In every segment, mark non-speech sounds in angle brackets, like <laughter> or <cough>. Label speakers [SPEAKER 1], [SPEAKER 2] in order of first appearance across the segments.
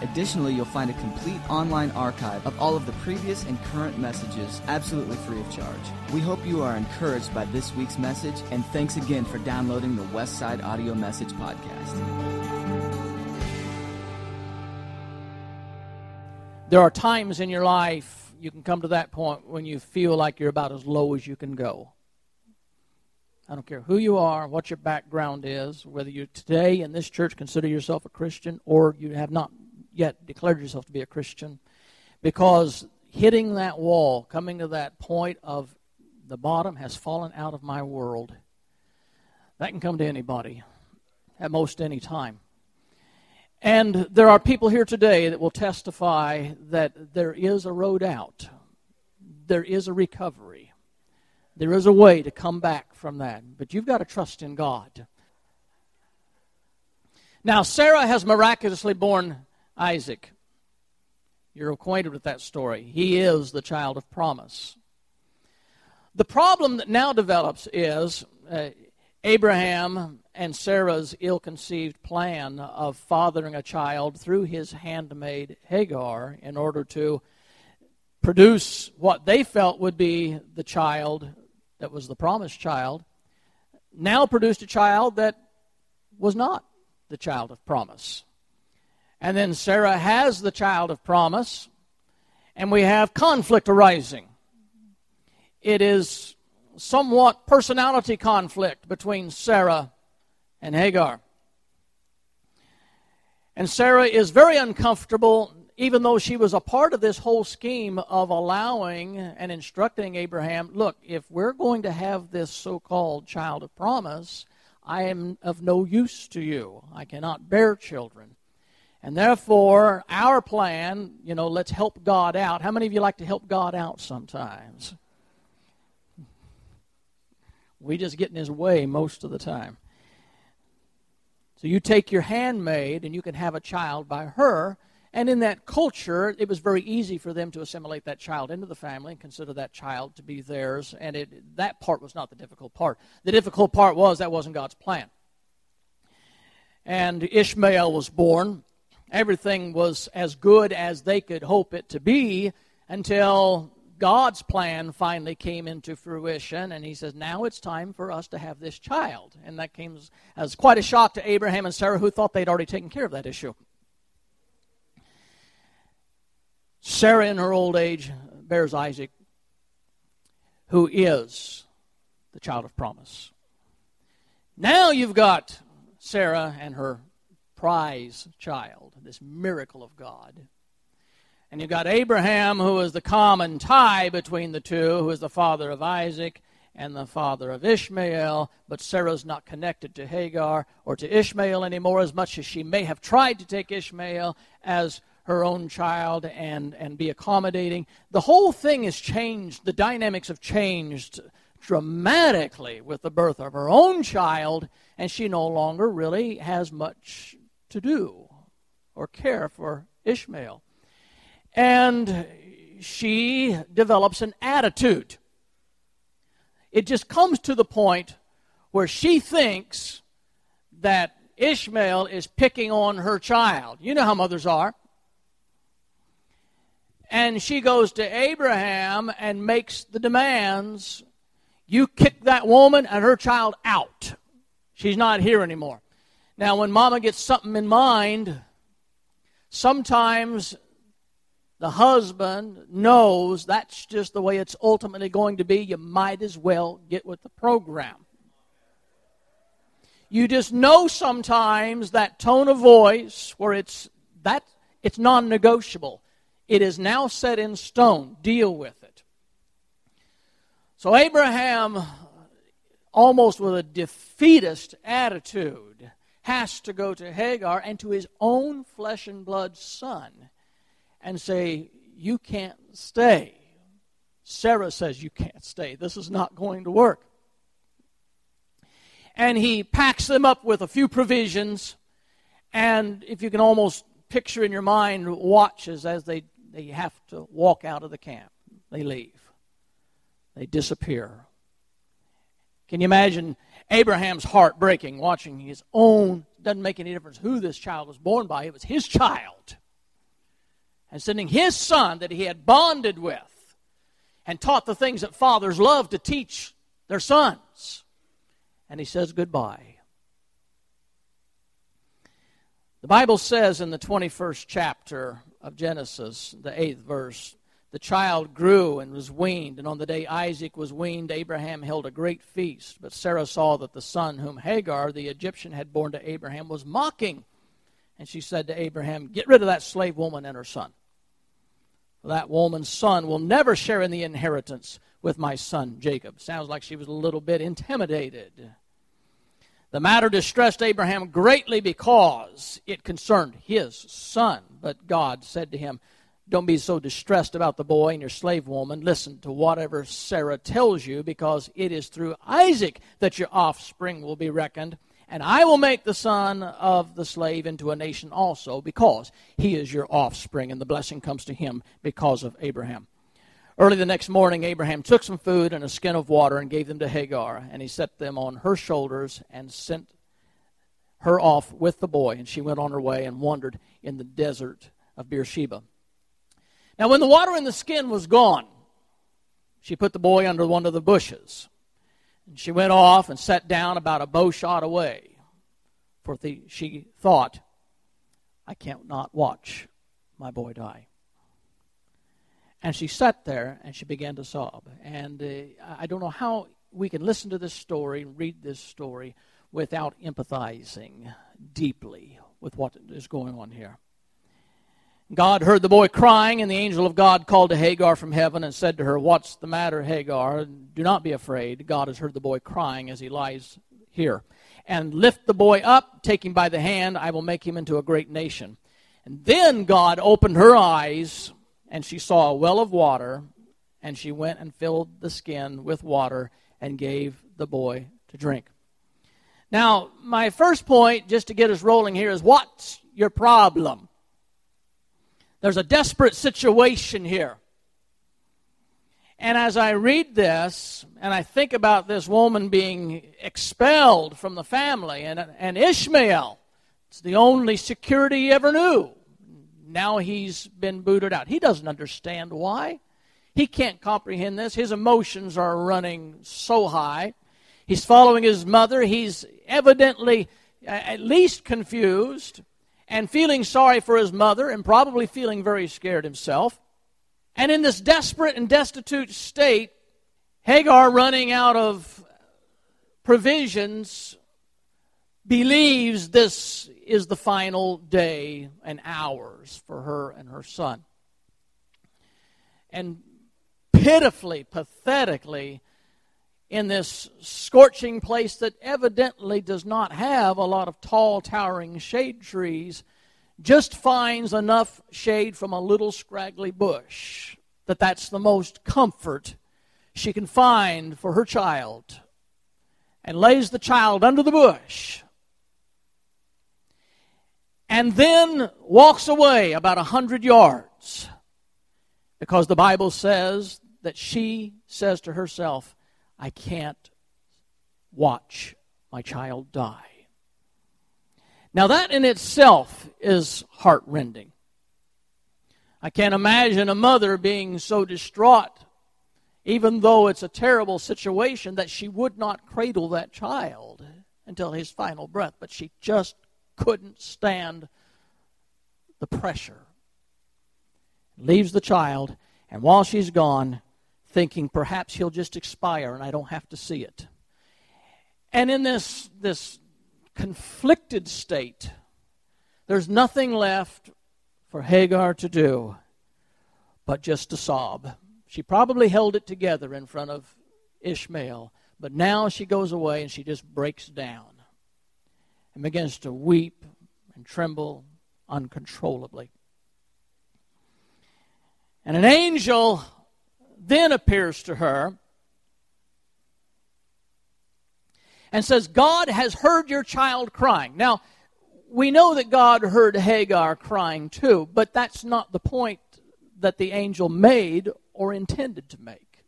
[SPEAKER 1] Additionally, you'll find a complete online archive of all of the previous and current messages absolutely free of charge. We hope you are encouraged by this week's message, and thanks again for downloading the Westside Audio Message Podcast.
[SPEAKER 2] There are times in your life you can come to that point when you feel like you're about as low as you can go. I don't care who you are, what your background is, whether you today in this church consider yourself a Christian or you have not yet declared yourself to be a Christian, because hitting that wall, coming to that point of the bottom has fallen out of my world, that can come to anybody at most any time. And there are people here today that will testify that there is a road out, there is a recovery, there is a way to come back from that. But you've got to trust in God. Now, Sarah has miraculously born Isaac. You're acquainted with that story. He is the child of promise. The problem that now develops is uh, Abraham and Sarah's ill conceived plan of fathering a child through his handmaid Hagar in order to produce what they felt would be the child that was the promised child, now produced a child that was not the child of promise. And then Sarah has the child of promise, and we have conflict arising. It is somewhat personality conflict between Sarah and Hagar. And Sarah is very uncomfortable, even though she was a part of this whole scheme of allowing and instructing Abraham look, if we're going to have this so called child of promise, I am of no use to you. I cannot bear children. And therefore, our plan, you know, let's help God out. How many of you like to help God out sometimes? We just get in his way most of the time. So you take your handmaid and you can have a child by her. And in that culture, it was very easy for them to assimilate that child into the family and consider that child to be theirs. And it, that part was not the difficult part. The difficult part was that wasn't God's plan. And Ishmael was born. Everything was as good as they could hope it to be until God's plan finally came into fruition, and he says, Now it's time for us to have this child. And that came as quite a shock to Abraham and Sarah, who thought they'd already taken care of that issue. Sarah, in her old age, bears Isaac, who is the child of promise. Now you've got Sarah and her prize child, this miracle of God. And you've got Abraham, who is the common tie between the two, who is the father of Isaac and the father of Ishmael, but Sarah's not connected to Hagar or to Ishmael anymore, as much as she may have tried to take Ishmael as her own child and, and be accommodating. The whole thing has changed. The dynamics have changed dramatically with the birth of her own child, and she no longer really has much to do or care for Ishmael. And she develops an attitude. It just comes to the point where she thinks that Ishmael is picking on her child. You know how mothers are. And she goes to Abraham and makes the demands you kick that woman and her child out. She's not here anymore. Now, when mama gets something in mind, sometimes the husband knows that's just the way it's ultimately going to be, you might as well get with the program. You just know sometimes that tone of voice where it's that it's non-negotiable. It is now set in stone. Deal with it. So Abraham almost with a defeatist attitude has to go to Hagar and to his own flesh and blood son and say, You can't stay. Sarah says, You can't stay. This is not going to work. and he packs them up with a few provisions. And if you can almost picture in your mind, watches as they, they have to walk out of the camp. They leave, they disappear. Can you imagine Abraham's heart breaking watching his own? Doesn't make any difference who this child was born by, it was his child. And sending his son that he had bonded with and taught the things that fathers love to teach their sons and he says goodbye. The Bible says in the 21st chapter of Genesis, the eighth verse, the child grew and was weaned, and on the day Isaac was weaned, Abraham held a great feast. But Sarah saw that the son whom Hagar the Egyptian had borne to Abraham was mocking. And she said to Abraham, Get rid of that slave woman and her son. That woman's son will never share in the inheritance with my son Jacob. Sounds like she was a little bit intimidated. The matter distressed Abraham greatly because it concerned his son. But God said to him, Don't be so distressed about the boy and your slave woman. Listen to whatever Sarah tells you, because it is through Isaac that your offspring will be reckoned. And I will make the son of the slave into a nation also, because he is your offspring, and the blessing comes to him because of Abraham. Early the next morning, Abraham took some food and a skin of water and gave them to Hagar, and he set them on her shoulders and sent her off with the boy, and she went on her way and wandered in the desert of Beersheba. Now, when the water in the skin was gone, she put the boy under one of the bushes. And she went off and sat down about a bow shot away, for the, she thought, I can't not watch my boy die. And she sat there and she began to sob. And uh, I don't know how we can listen to this story and read this story without empathizing deeply with what is going on here. God heard the boy crying, and the angel of God called to Hagar from heaven and said to her, What's the matter, Hagar? Do not be afraid. God has heard the boy crying as he lies here. And lift the boy up, take him by the hand. I will make him into a great nation. And then God opened her eyes and she saw a well of water, and she went and filled the skin with water and gave the boy to drink. Now, my first point, just to get us rolling here, is what's your problem? There's a desperate situation here. And as I read this, and I think about this woman being expelled from the family, and, and Ishmael, it's the only security he ever knew. Now he's been booted out. He doesn't understand why. He can't comprehend this. His emotions are running so high. He's following his mother. He's evidently at least confused and feeling sorry for his mother and probably feeling very scared himself. And in this desperate and destitute state, Hagar, running out of provisions, believes this is the final day and hours for her and her son. And pitifully, pathetically, in this scorching place that evidently does not have a lot of tall, towering shade trees, just finds enough shade from a little scraggly bush that that's the most comfort she can find for her child and lays the child under the bush and then walks away about a hundred yards because the Bible says that she says to herself, I can't watch my child die. Now, that in itself is heartrending. I can't imagine a mother being so distraught, even though it's a terrible situation, that she would not cradle that child until his final breath, but she just couldn't stand the pressure. Leaves the child, and while she's gone, thinking perhaps he'll just expire and I don't have to see it. And in this, this conflicted state, there's nothing left for Hagar to do but just to sob. She probably held it together in front of Ishmael, but now she goes away and she just breaks down and begins to weep and tremble uncontrollably. And an angel then appears to her. and says, God has heard your child crying. Now, we know that God heard Hagar crying too, but that's not the point that the angel made or intended to make.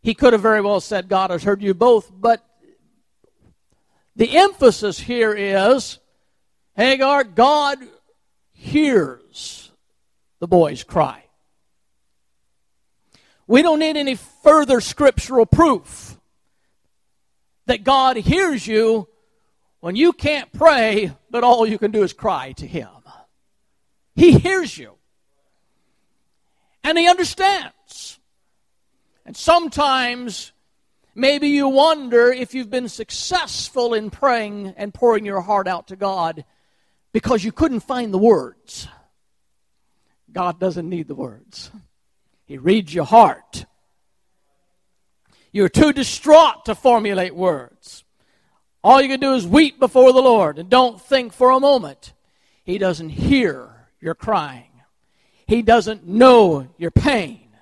[SPEAKER 2] He could have very well said, God has heard you both, but the emphasis here is Hagar, God hears the boy's cry. We don't need any further scriptural proof that God hears you when you can't pray, but all you can do is cry to Him. He hears you. And He understands. And sometimes, maybe you wonder if you've been successful in praying and pouring your heart out to God because you couldn't find the words. God doesn't need the words, He reads your heart. You're too distraught to formulate words. All you can do is weep before the Lord and don't think for a moment. He doesn't hear your crying. He doesn't know your pain.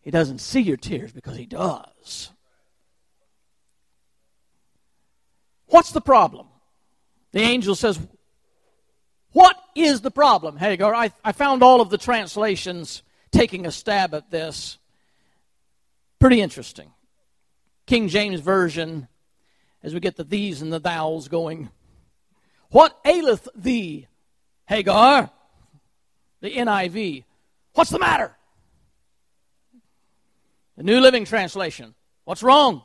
[SPEAKER 2] He doesn't see your tears because He does. What's the problem? The angel says, What is the problem, Hagar? I, I found all of the translations taking a stab at this. Pretty interesting. King James Version, as we get the these and the thous going. What aileth thee, Hagar? The NIV. What's the matter? The New Living Translation. What's wrong?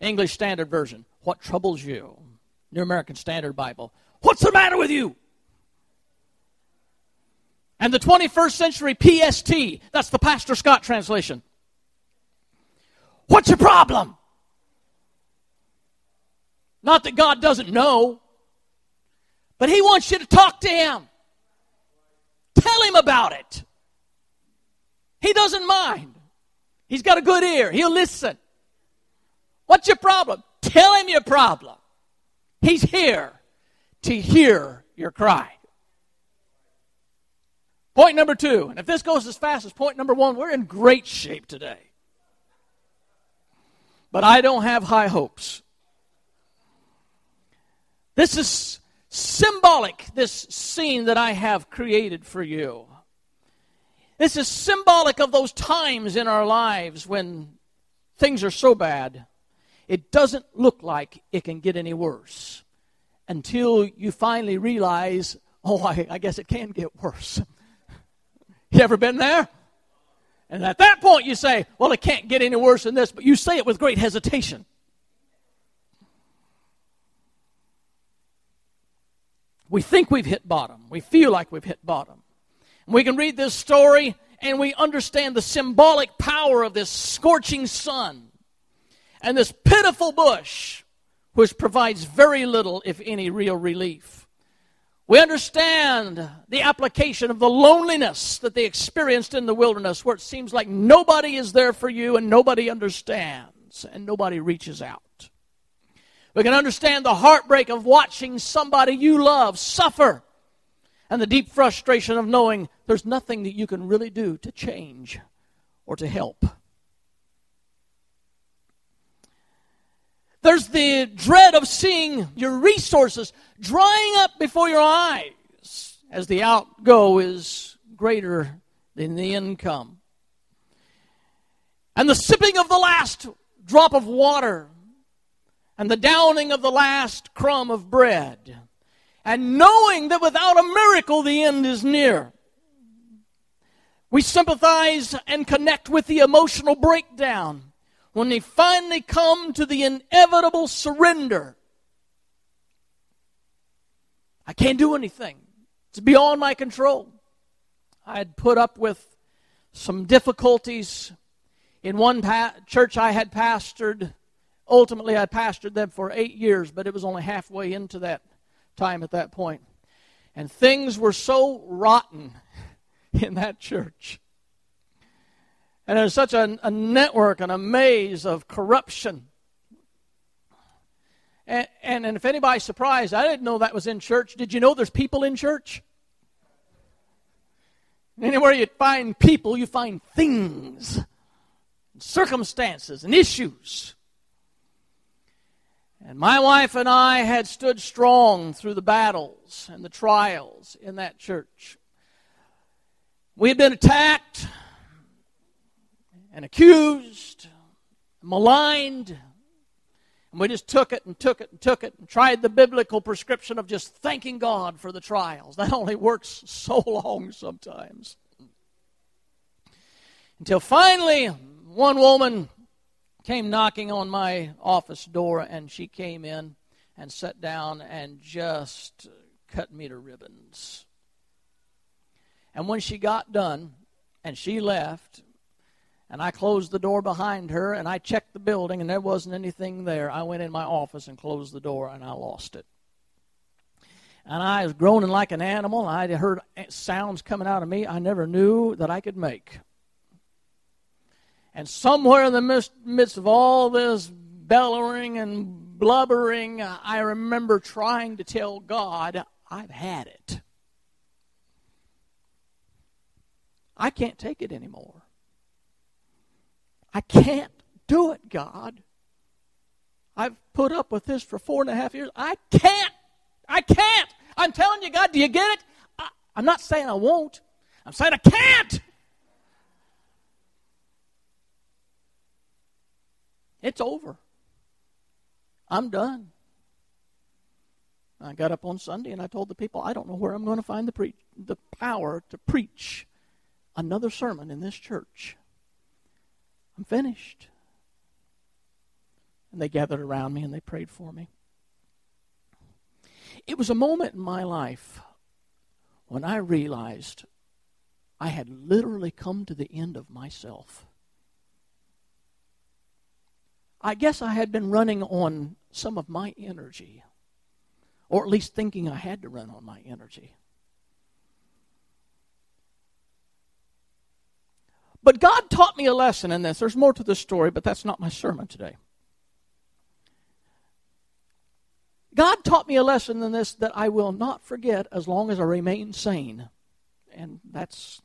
[SPEAKER 2] English Standard Version. What troubles you? New American Standard Bible. What's the matter with you? And the 21st century PST. That's the Pastor Scott translation. What's your problem? Not that God doesn't know, but He wants you to talk to Him. Tell Him about it. He doesn't mind. He's got a good ear, He'll listen. What's your problem? Tell Him your problem. He's here to hear your cry. Point number two, and if this goes as fast as point number one, we're in great shape today. But I don't have high hopes. This is symbolic, this scene that I have created for you. This is symbolic of those times in our lives when things are so bad, it doesn't look like it can get any worse until you finally realize, oh, I, I guess it can get worse. <laughs> you ever been there? And at that point, you say, Well, it can't get any worse than this, but you say it with great hesitation. We think we've hit bottom. We feel like we've hit bottom. And we can read this story and we understand the symbolic power of this scorching sun and this pitiful bush, which provides very little, if any, real relief. We understand the application of the loneliness that they experienced in the wilderness, where it seems like nobody is there for you and nobody understands and nobody reaches out. We can understand the heartbreak of watching somebody you love suffer and the deep frustration of knowing there's nothing that you can really do to change or to help. There's the dread of seeing your resources drying up before your eyes as the outgo is greater than the income. And the sipping of the last drop of water and the downing of the last crumb of bread. And knowing that without a miracle the end is near. We sympathize and connect with the emotional breakdown when they finally come to the inevitable surrender, I can't do anything. It's beyond my control. I had put up with some difficulties in one pa- church I had pastored. Ultimately, I pastored them for eight years, but it was only halfway into that time at that point. And things were so rotten <laughs> in that church and there's such a, a network and a maze of corruption. And, and, and if anybody's surprised, I didn't know that was in church. Did you know there's people in church? Anywhere you find people, you find things, circumstances, and issues. And my wife and I had stood strong through the battles and the trials in that church. We had been attacked and accused, maligned, and we just took it and took it and took it and tried the biblical prescription of just thanking God for the trials. That only works so long sometimes. Until finally, one woman came knocking on my office door, and she came in and sat down and just cut me to ribbons. And when she got done and she left, and I closed the door behind her and I checked the building and there wasn't anything there, I went in my office and closed the door and I lost it. And I was groaning like an animal. I heard sounds coming out of me I never knew that I could make. And somewhere in the midst, midst of all this bellowing and blubbering, I remember trying to tell God, I've had it. I can't take it anymore. I can't do it, God. I've put up with this for four and a half years. I can't. I can't. I'm telling you, God, do you get it? I, I'm not saying I won't. I'm saying I can't. It's over. I'm done. I got up on Sunday and I told the people, I don't know where I'm going to find the, pre- the power to preach another sermon in this church. I'm finished. And they gathered around me and they prayed for me. It was a moment in my life when I realized I had literally come to the end of myself. I guess I had been running on some of my energy, or at least thinking I had to run on my energy. But God taught me a lesson in this. There's more to the story, but that's not my sermon today. God taught me a lesson in this that I will not forget as long as I remain sane. And that's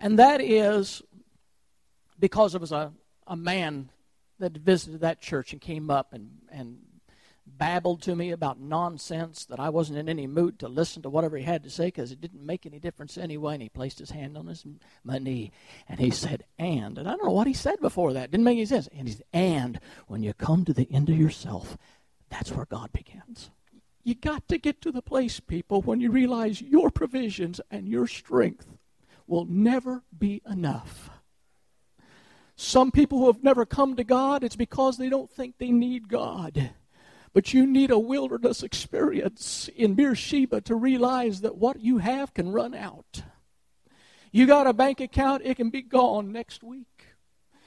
[SPEAKER 2] And that is because it was a, a man that visited that church and came up and, and babbled to me about nonsense that I wasn't in any mood to listen to whatever he had to say because it didn't make any difference anyway. And he placed his hand on his my knee and he said, "And," and I don't know what he said before that. It didn't make any sense. And he said, "And when you come to the end of yourself, that's where God begins." You got to get to the place, people, when you realize your provisions and your strength will never be enough. Some people who have never come to God, it's because they don't think they need God. But you need a wilderness experience in Beersheba to realize that what you have can run out. You got a bank account, it can be gone next week.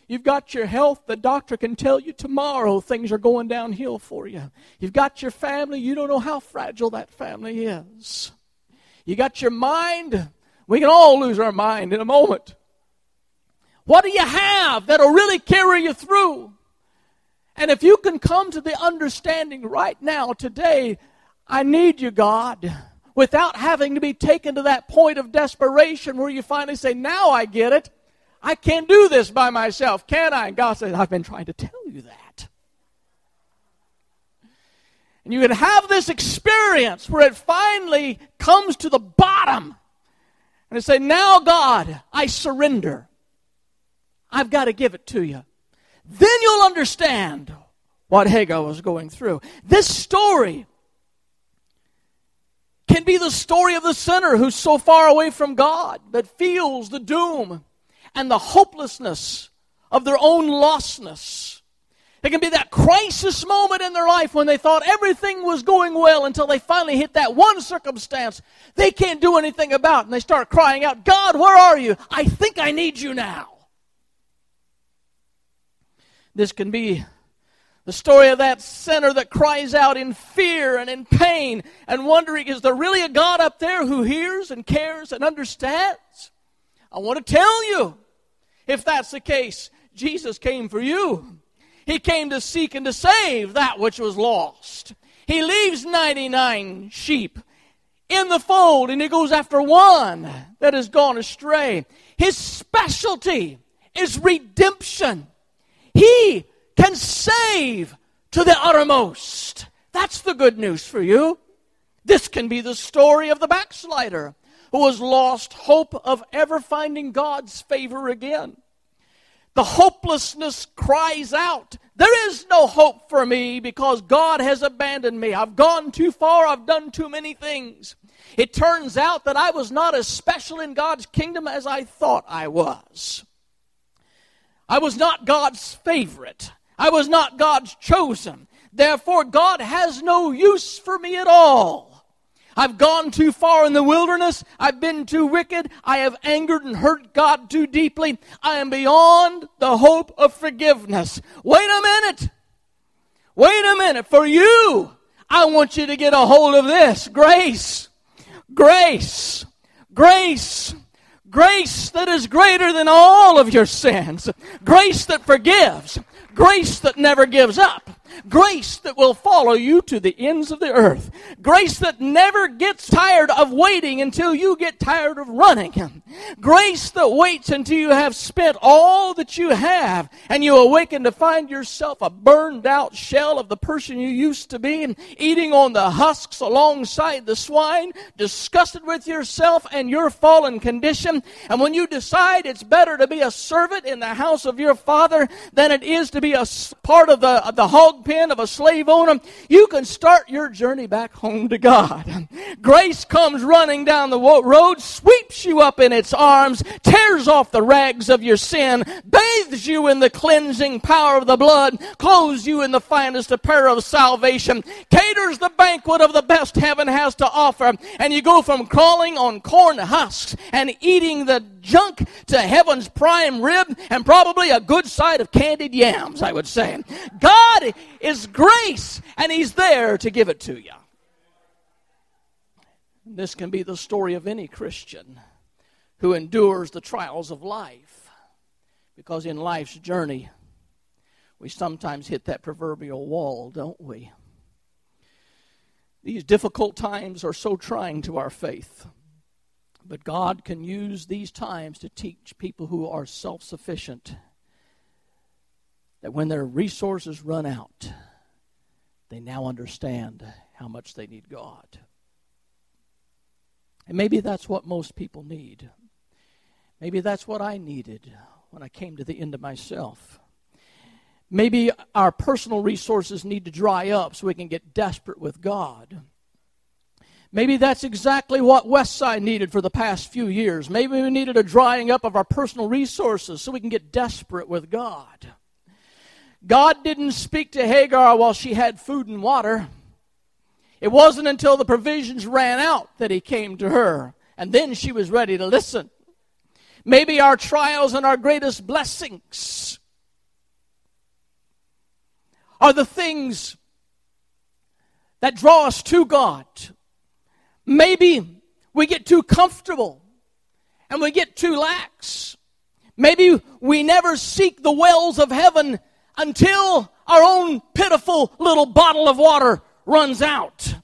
[SPEAKER 2] You've got your health, the doctor can tell you tomorrow things are going downhill for you. You've got your family, you don't know how fragile that family is. You got your mind, we can all lose our mind in a moment. What do you have that'll really carry you through? And if you can come to the understanding right now, today, I need you, God, without having to be taken to that point of desperation where you finally say, Now I get it. I can't do this by myself, can I? And God says, I've been trying to tell you that. And you can have this experience where it finally comes to the bottom and say, Now, God, I surrender. I've got to give it to you. Then you'll understand what Hagar was going through. This story can be the story of the sinner who's so far away from God that feels the doom and the hopelessness of their own lostness it can be that crisis moment in their life when they thought everything was going well until they finally hit that one circumstance they can't do anything about. And they start crying out, God, where are you? I think I need you now. This can be the story of that sinner that cries out in fear and in pain and wondering, is there really a God up there who hears and cares and understands? I want to tell you, if that's the case, Jesus came for you. He came to seek and to save that which was lost. He leaves 99 sheep in the fold and he goes after one that has gone astray. His specialty is redemption. He can save to the uttermost. That's the good news for you. This can be the story of the backslider who has lost hope of ever finding God's favor again. The hopelessness cries out, There is no hope for me because God has abandoned me. I've gone too far. I've done too many things. It turns out that I was not as special in God's kingdom as I thought I was. I was not God's favorite. I was not God's chosen. Therefore, God has no use for me at all. I've gone too far in the wilderness. I've been too wicked. I have angered and hurt God too deeply. I am beyond the hope of forgiveness. Wait a minute. Wait a minute. For you, I want you to get a hold of this grace. Grace. Grace. Grace that is greater than all of your sins. Grace that forgives. Grace that never gives up. Grace that will follow you to the ends of the earth. Grace that never gets tired of waiting until you get tired of running. Grace that waits until you have spent all that you have and you awaken to find yourself a burned out shell of the person you used to be, eating on the husks alongside the swine, disgusted with yourself and your fallen condition. And when you decide it's better to be a servant in the house of your father than it is to be a part of the, of the hog pen of a slave owner, you can start your journey back home to God. Grace comes running down the road, sweeps you up in its arms, tears off the rags of your sin, bathes you in the cleansing power of the blood, clothes you in the finest apparel of salvation, caters the banquet of the best heaven has to offer, and you go from crawling on corn husks and eating the junk to heaven's prime rib and probably a good side of candied yams, I would say. God is grace, and He's there to give it to you. This can be the story of any Christian who endures the trials of life. Because in life's journey, we sometimes hit that proverbial wall, don't we? These difficult times are so trying to our faith. But God can use these times to teach people who are self sufficient that when their resources run out, they now understand how much they need God. And maybe that's what most people need. Maybe that's what I needed when I came to the end of myself. Maybe our personal resources need to dry up so we can get desperate with God. Maybe that's exactly what Westside needed for the past few years. Maybe we needed a drying up of our personal resources so we can get desperate with God. God didn't speak to Hagar while she had food and water. It wasn't until the provisions ran out that he came to her, and then she was ready to listen. Maybe our trials and our greatest blessings are the things that draw us to God Maybe we get too comfortable and we get too lax. Maybe we never seek the wells of heaven until our own pitiful little bottle of water runs out.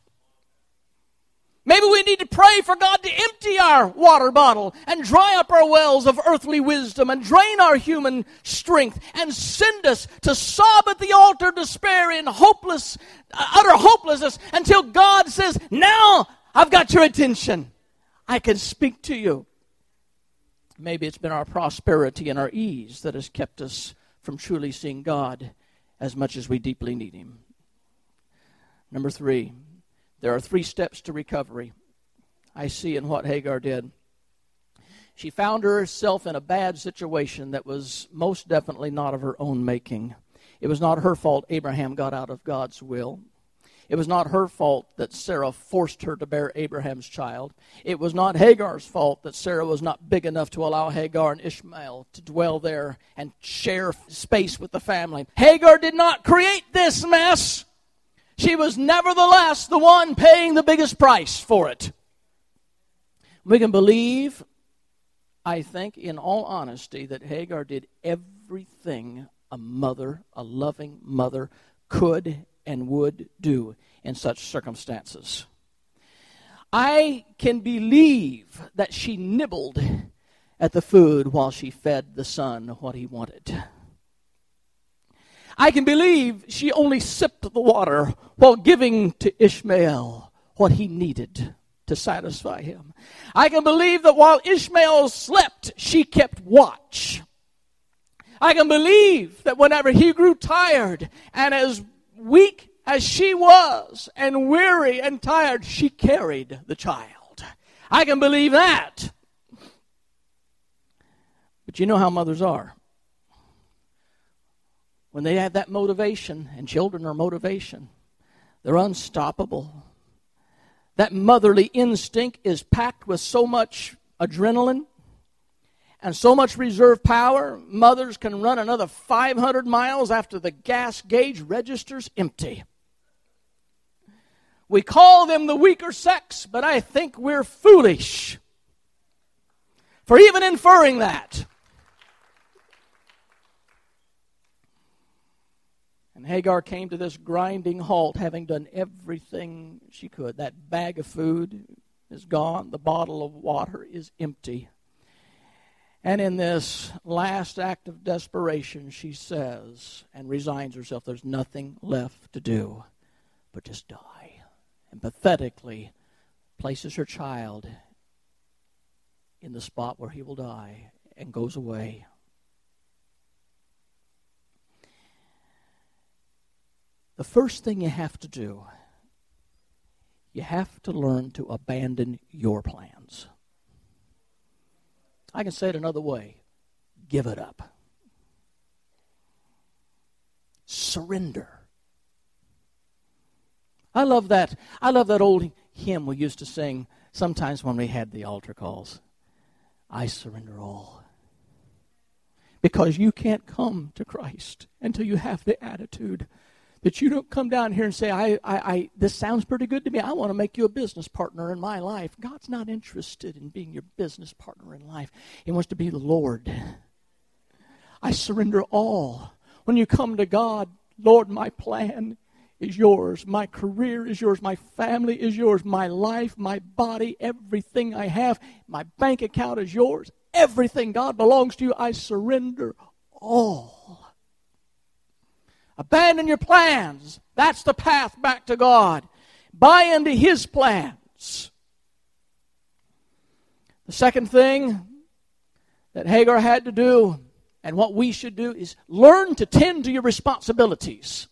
[SPEAKER 2] Maybe we need to pray for God to empty our water bottle and dry up our wells of earthly wisdom and drain our human strength and send us to sob at the altar despair in hopeless, uh, utter hopelessness until God says, Now I've got your attention. I can speak to you. Maybe it's been our prosperity and our ease that has kept us from truly seeing God as much as we deeply need Him. Number three, there are three steps to recovery. I see in what Hagar did. She found herself in a bad situation that was most definitely not of her own making. It was not her fault Abraham got out of God's will. It was not her fault that Sarah forced her to bear Abraham's child. It was not Hagar's fault that Sarah was not big enough to allow Hagar and Ishmael to dwell there and share space with the family. Hagar did not create this mess. She was nevertheless the one paying the biggest price for it. We can believe, I think, in all honesty, that Hagar did everything a mother, a loving mother, could and would do in such circumstances. I can believe that she nibbled at the food while she fed the son what he wanted. I can believe she only sipped the water while giving to Ishmael what he needed to satisfy him. I can believe that while Ishmael slept, she kept watch. I can believe that whenever he grew tired and as weak as she was and weary and tired, she carried the child. I can believe that. But you know how mothers are. When they have that motivation, and children are motivation, they're unstoppable. That motherly instinct is packed with so much adrenaline and so much reserve power, mothers can run another 500 miles after the gas gauge registers empty. We call them the weaker sex, but I think we're foolish for even inferring that. And Hagar came to this grinding halt, having done everything she could. That bag of food is gone, the bottle of water is empty. And in this last act of desperation, she says and resigns herself, There's nothing left to do but just die. And pathetically places her child in the spot where he will die and goes away. The first thing you have to do, you have to learn to abandon your plans. I can say it another way give it up. Surrender. I love that. I love that old hymn we used to sing sometimes when we had the altar calls. I surrender all. Because you can't come to Christ until you have the attitude that you don't come down here and say, I, I, I, this sounds pretty good to me. I want to make you a business partner in my life. God's not interested in being your business partner in life, He wants to be the Lord. I surrender all. When you come to God, Lord, my plan is yours. My career is yours. My family is yours. My life, my body, everything I have, my bank account is yours. Everything, God, belongs to you. I surrender all. Abandon your plans. That's the path back to God. Buy into His plans. The second thing that Hagar had to do, and what we should do, is learn to tend to your responsibilities.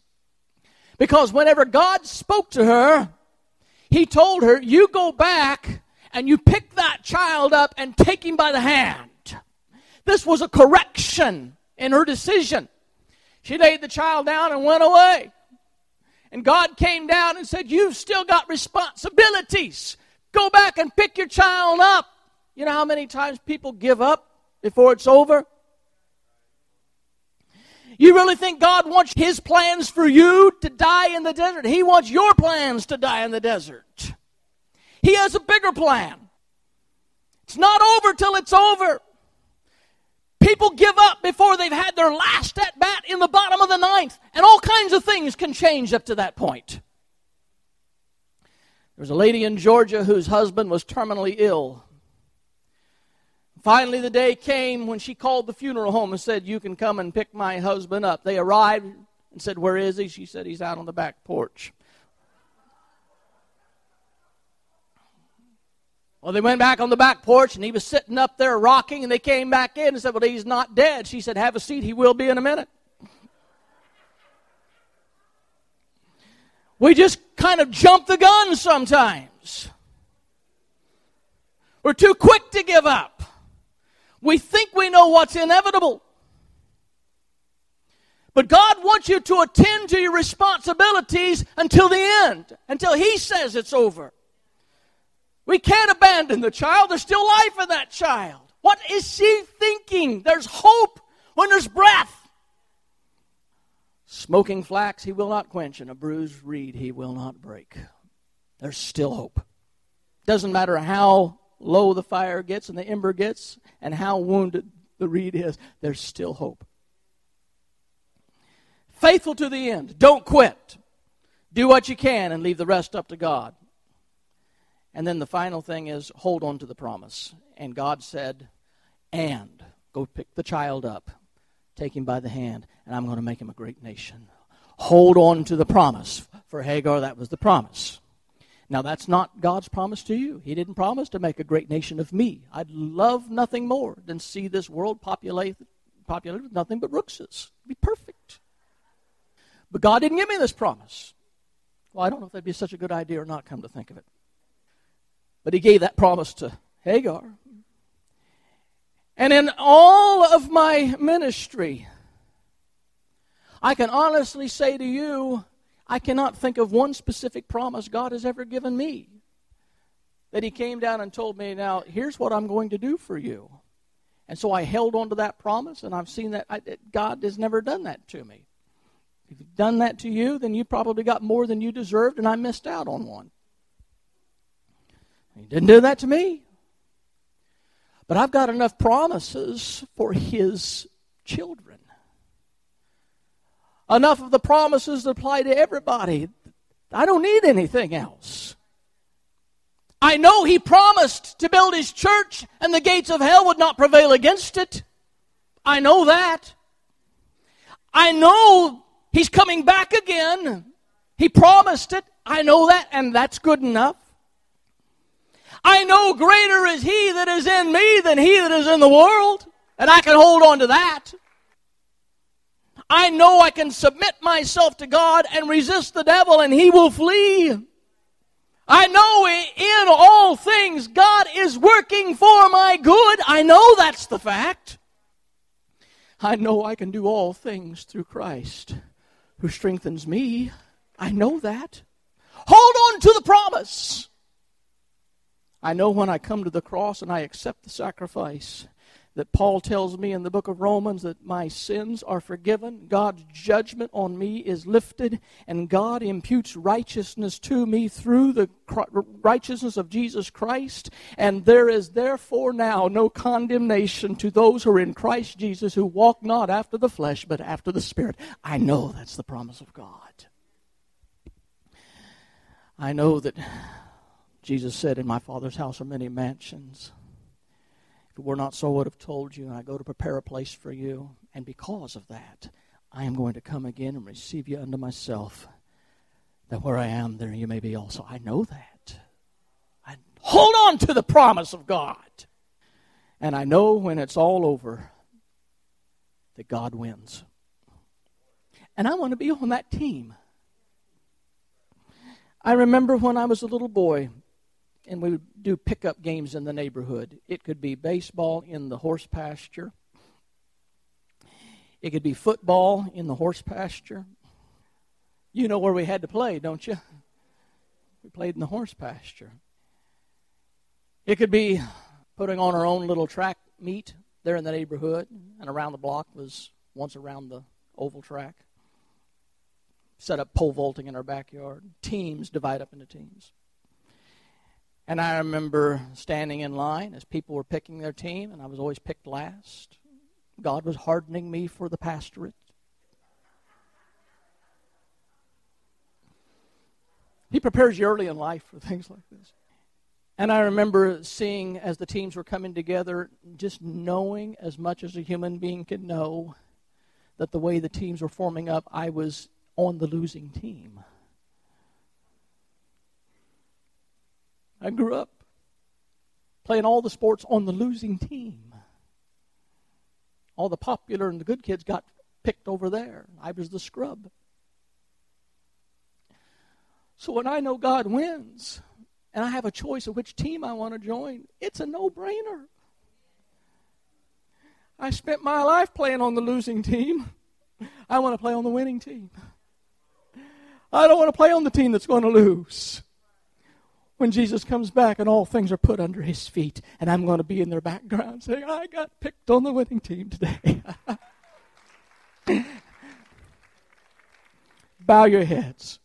[SPEAKER 2] Because whenever God spoke to her, He told her, You go back and you pick that child up and take him by the hand. This was a correction in her decision. She laid the child down and went away. And God came down and said, You've still got responsibilities. Go back and pick your child up. You know how many times people give up before it's over? You really think God wants His plans for you to die in the desert? He wants your plans to die in the desert. He has a bigger plan. It's not over till it's over. People give up before they've had their last at bat in the bottom of the ninth, and all kinds of things can change up to that point. There was a lady in Georgia whose husband was terminally ill. Finally, the day came when she called the funeral home and said, You can come and pick my husband up. They arrived and said, Where is he? She said, He's out on the back porch. Well, they went back on the back porch and he was sitting up there rocking, and they came back in and said, Well, he's not dead. She said, Have a seat. He will be in a minute. We just kind of jump the gun sometimes. We're too quick to give up. We think we know what's inevitable. But God wants you to attend to your responsibilities until the end, until He says it's over. We can't abandon the child. There's still life in that child. What is she thinking? There's hope when there's breath. Smoking flax he will not quench, and a bruised reed he will not break. There's still hope. Doesn't matter how low the fire gets and the ember gets, and how wounded the reed is, there's still hope. Faithful to the end. Don't quit. Do what you can and leave the rest up to God. And then the final thing is hold on to the promise. And God said, and go pick the child up, take him by the hand, and I'm going to make him a great nation. Hold on to the promise. For Hagar, that was the promise. Now, that's not God's promise to you. He didn't promise to make a great nation of me. I'd love nothing more than see this world populated, populated with nothing but rookses. It'd be perfect. But God didn't give me this promise. Well, I don't know if that'd be such a good idea or not, come to think of it. But He gave that promise to Hagar. And in all of my ministry, I can honestly say to you, I cannot think of one specific promise God has ever given me. That He came down and told me, now, here's what I'm going to do for you. And so I held on to that promise, and I've seen that I, God has never done that to me. If He's done that to you, then you probably got more than you deserved, and I missed out on one. He didn't do that to me. But I've got enough promises for his children. Enough of the promises that apply to everybody. I don't need anything else. I know he promised to build his church and the gates of hell would not prevail against it. I know that. I know he's coming back again. He promised it. I know that, and that's good enough. I know greater is He that is in me than He that is in the world. And I can hold on to that. I know I can submit myself to God and resist the devil and he will flee. I know in all things God is working for my good. I know that's the fact. I know I can do all things through Christ who strengthens me. I know that. Hold on to the promise. I know when I come to the cross and I accept the sacrifice that Paul tells me in the book of Romans that my sins are forgiven, God's judgment on me is lifted, and God imputes righteousness to me through the righteousness of Jesus Christ. And there is therefore now no condemnation to those who are in Christ Jesus who walk not after the flesh, but after the Spirit. I know that's the promise of God. I know that Jesus said, In my Father's house are many mansions. If it were not so, I would have told you, and I go to prepare a place for you. And because of that, I am going to come again and receive you unto myself, that where I am, there you may be also. I know that. I hold on to the promise of God. And I know when it's all over that God wins. And I want to be on that team. I remember when I was a little boy, and we would do pickup games in the neighborhood. It could be baseball in the horse pasture. It could be football in the horse pasture. You know where we had to play, don't you? We played in the horse pasture. It could be putting on our own little track meet there in the neighborhood, and around the block was once around the oval track. Set up pole vaulting in our backyard. Teams divide up into teams. And I remember standing in line as people were picking their team, and I was always picked last. God was hardening me for the pastorate. He prepares you early in life for things like this. And I remember seeing as the teams were coming together, just knowing as much as a human being can know that the way the teams were forming up, I was on the losing team. I grew up playing all the sports on the losing team. All the popular and the good kids got picked over there. I was the scrub. So when I know God wins and I have a choice of which team I want to join, it's a no brainer. I spent my life playing on the losing team. I want to play on the winning team. I don't want to play on the team that's going to lose when Jesus comes back and all things are put under his feet, and I'm going to be in their background saying, I got picked on the winning team today. <laughs> Bow your heads.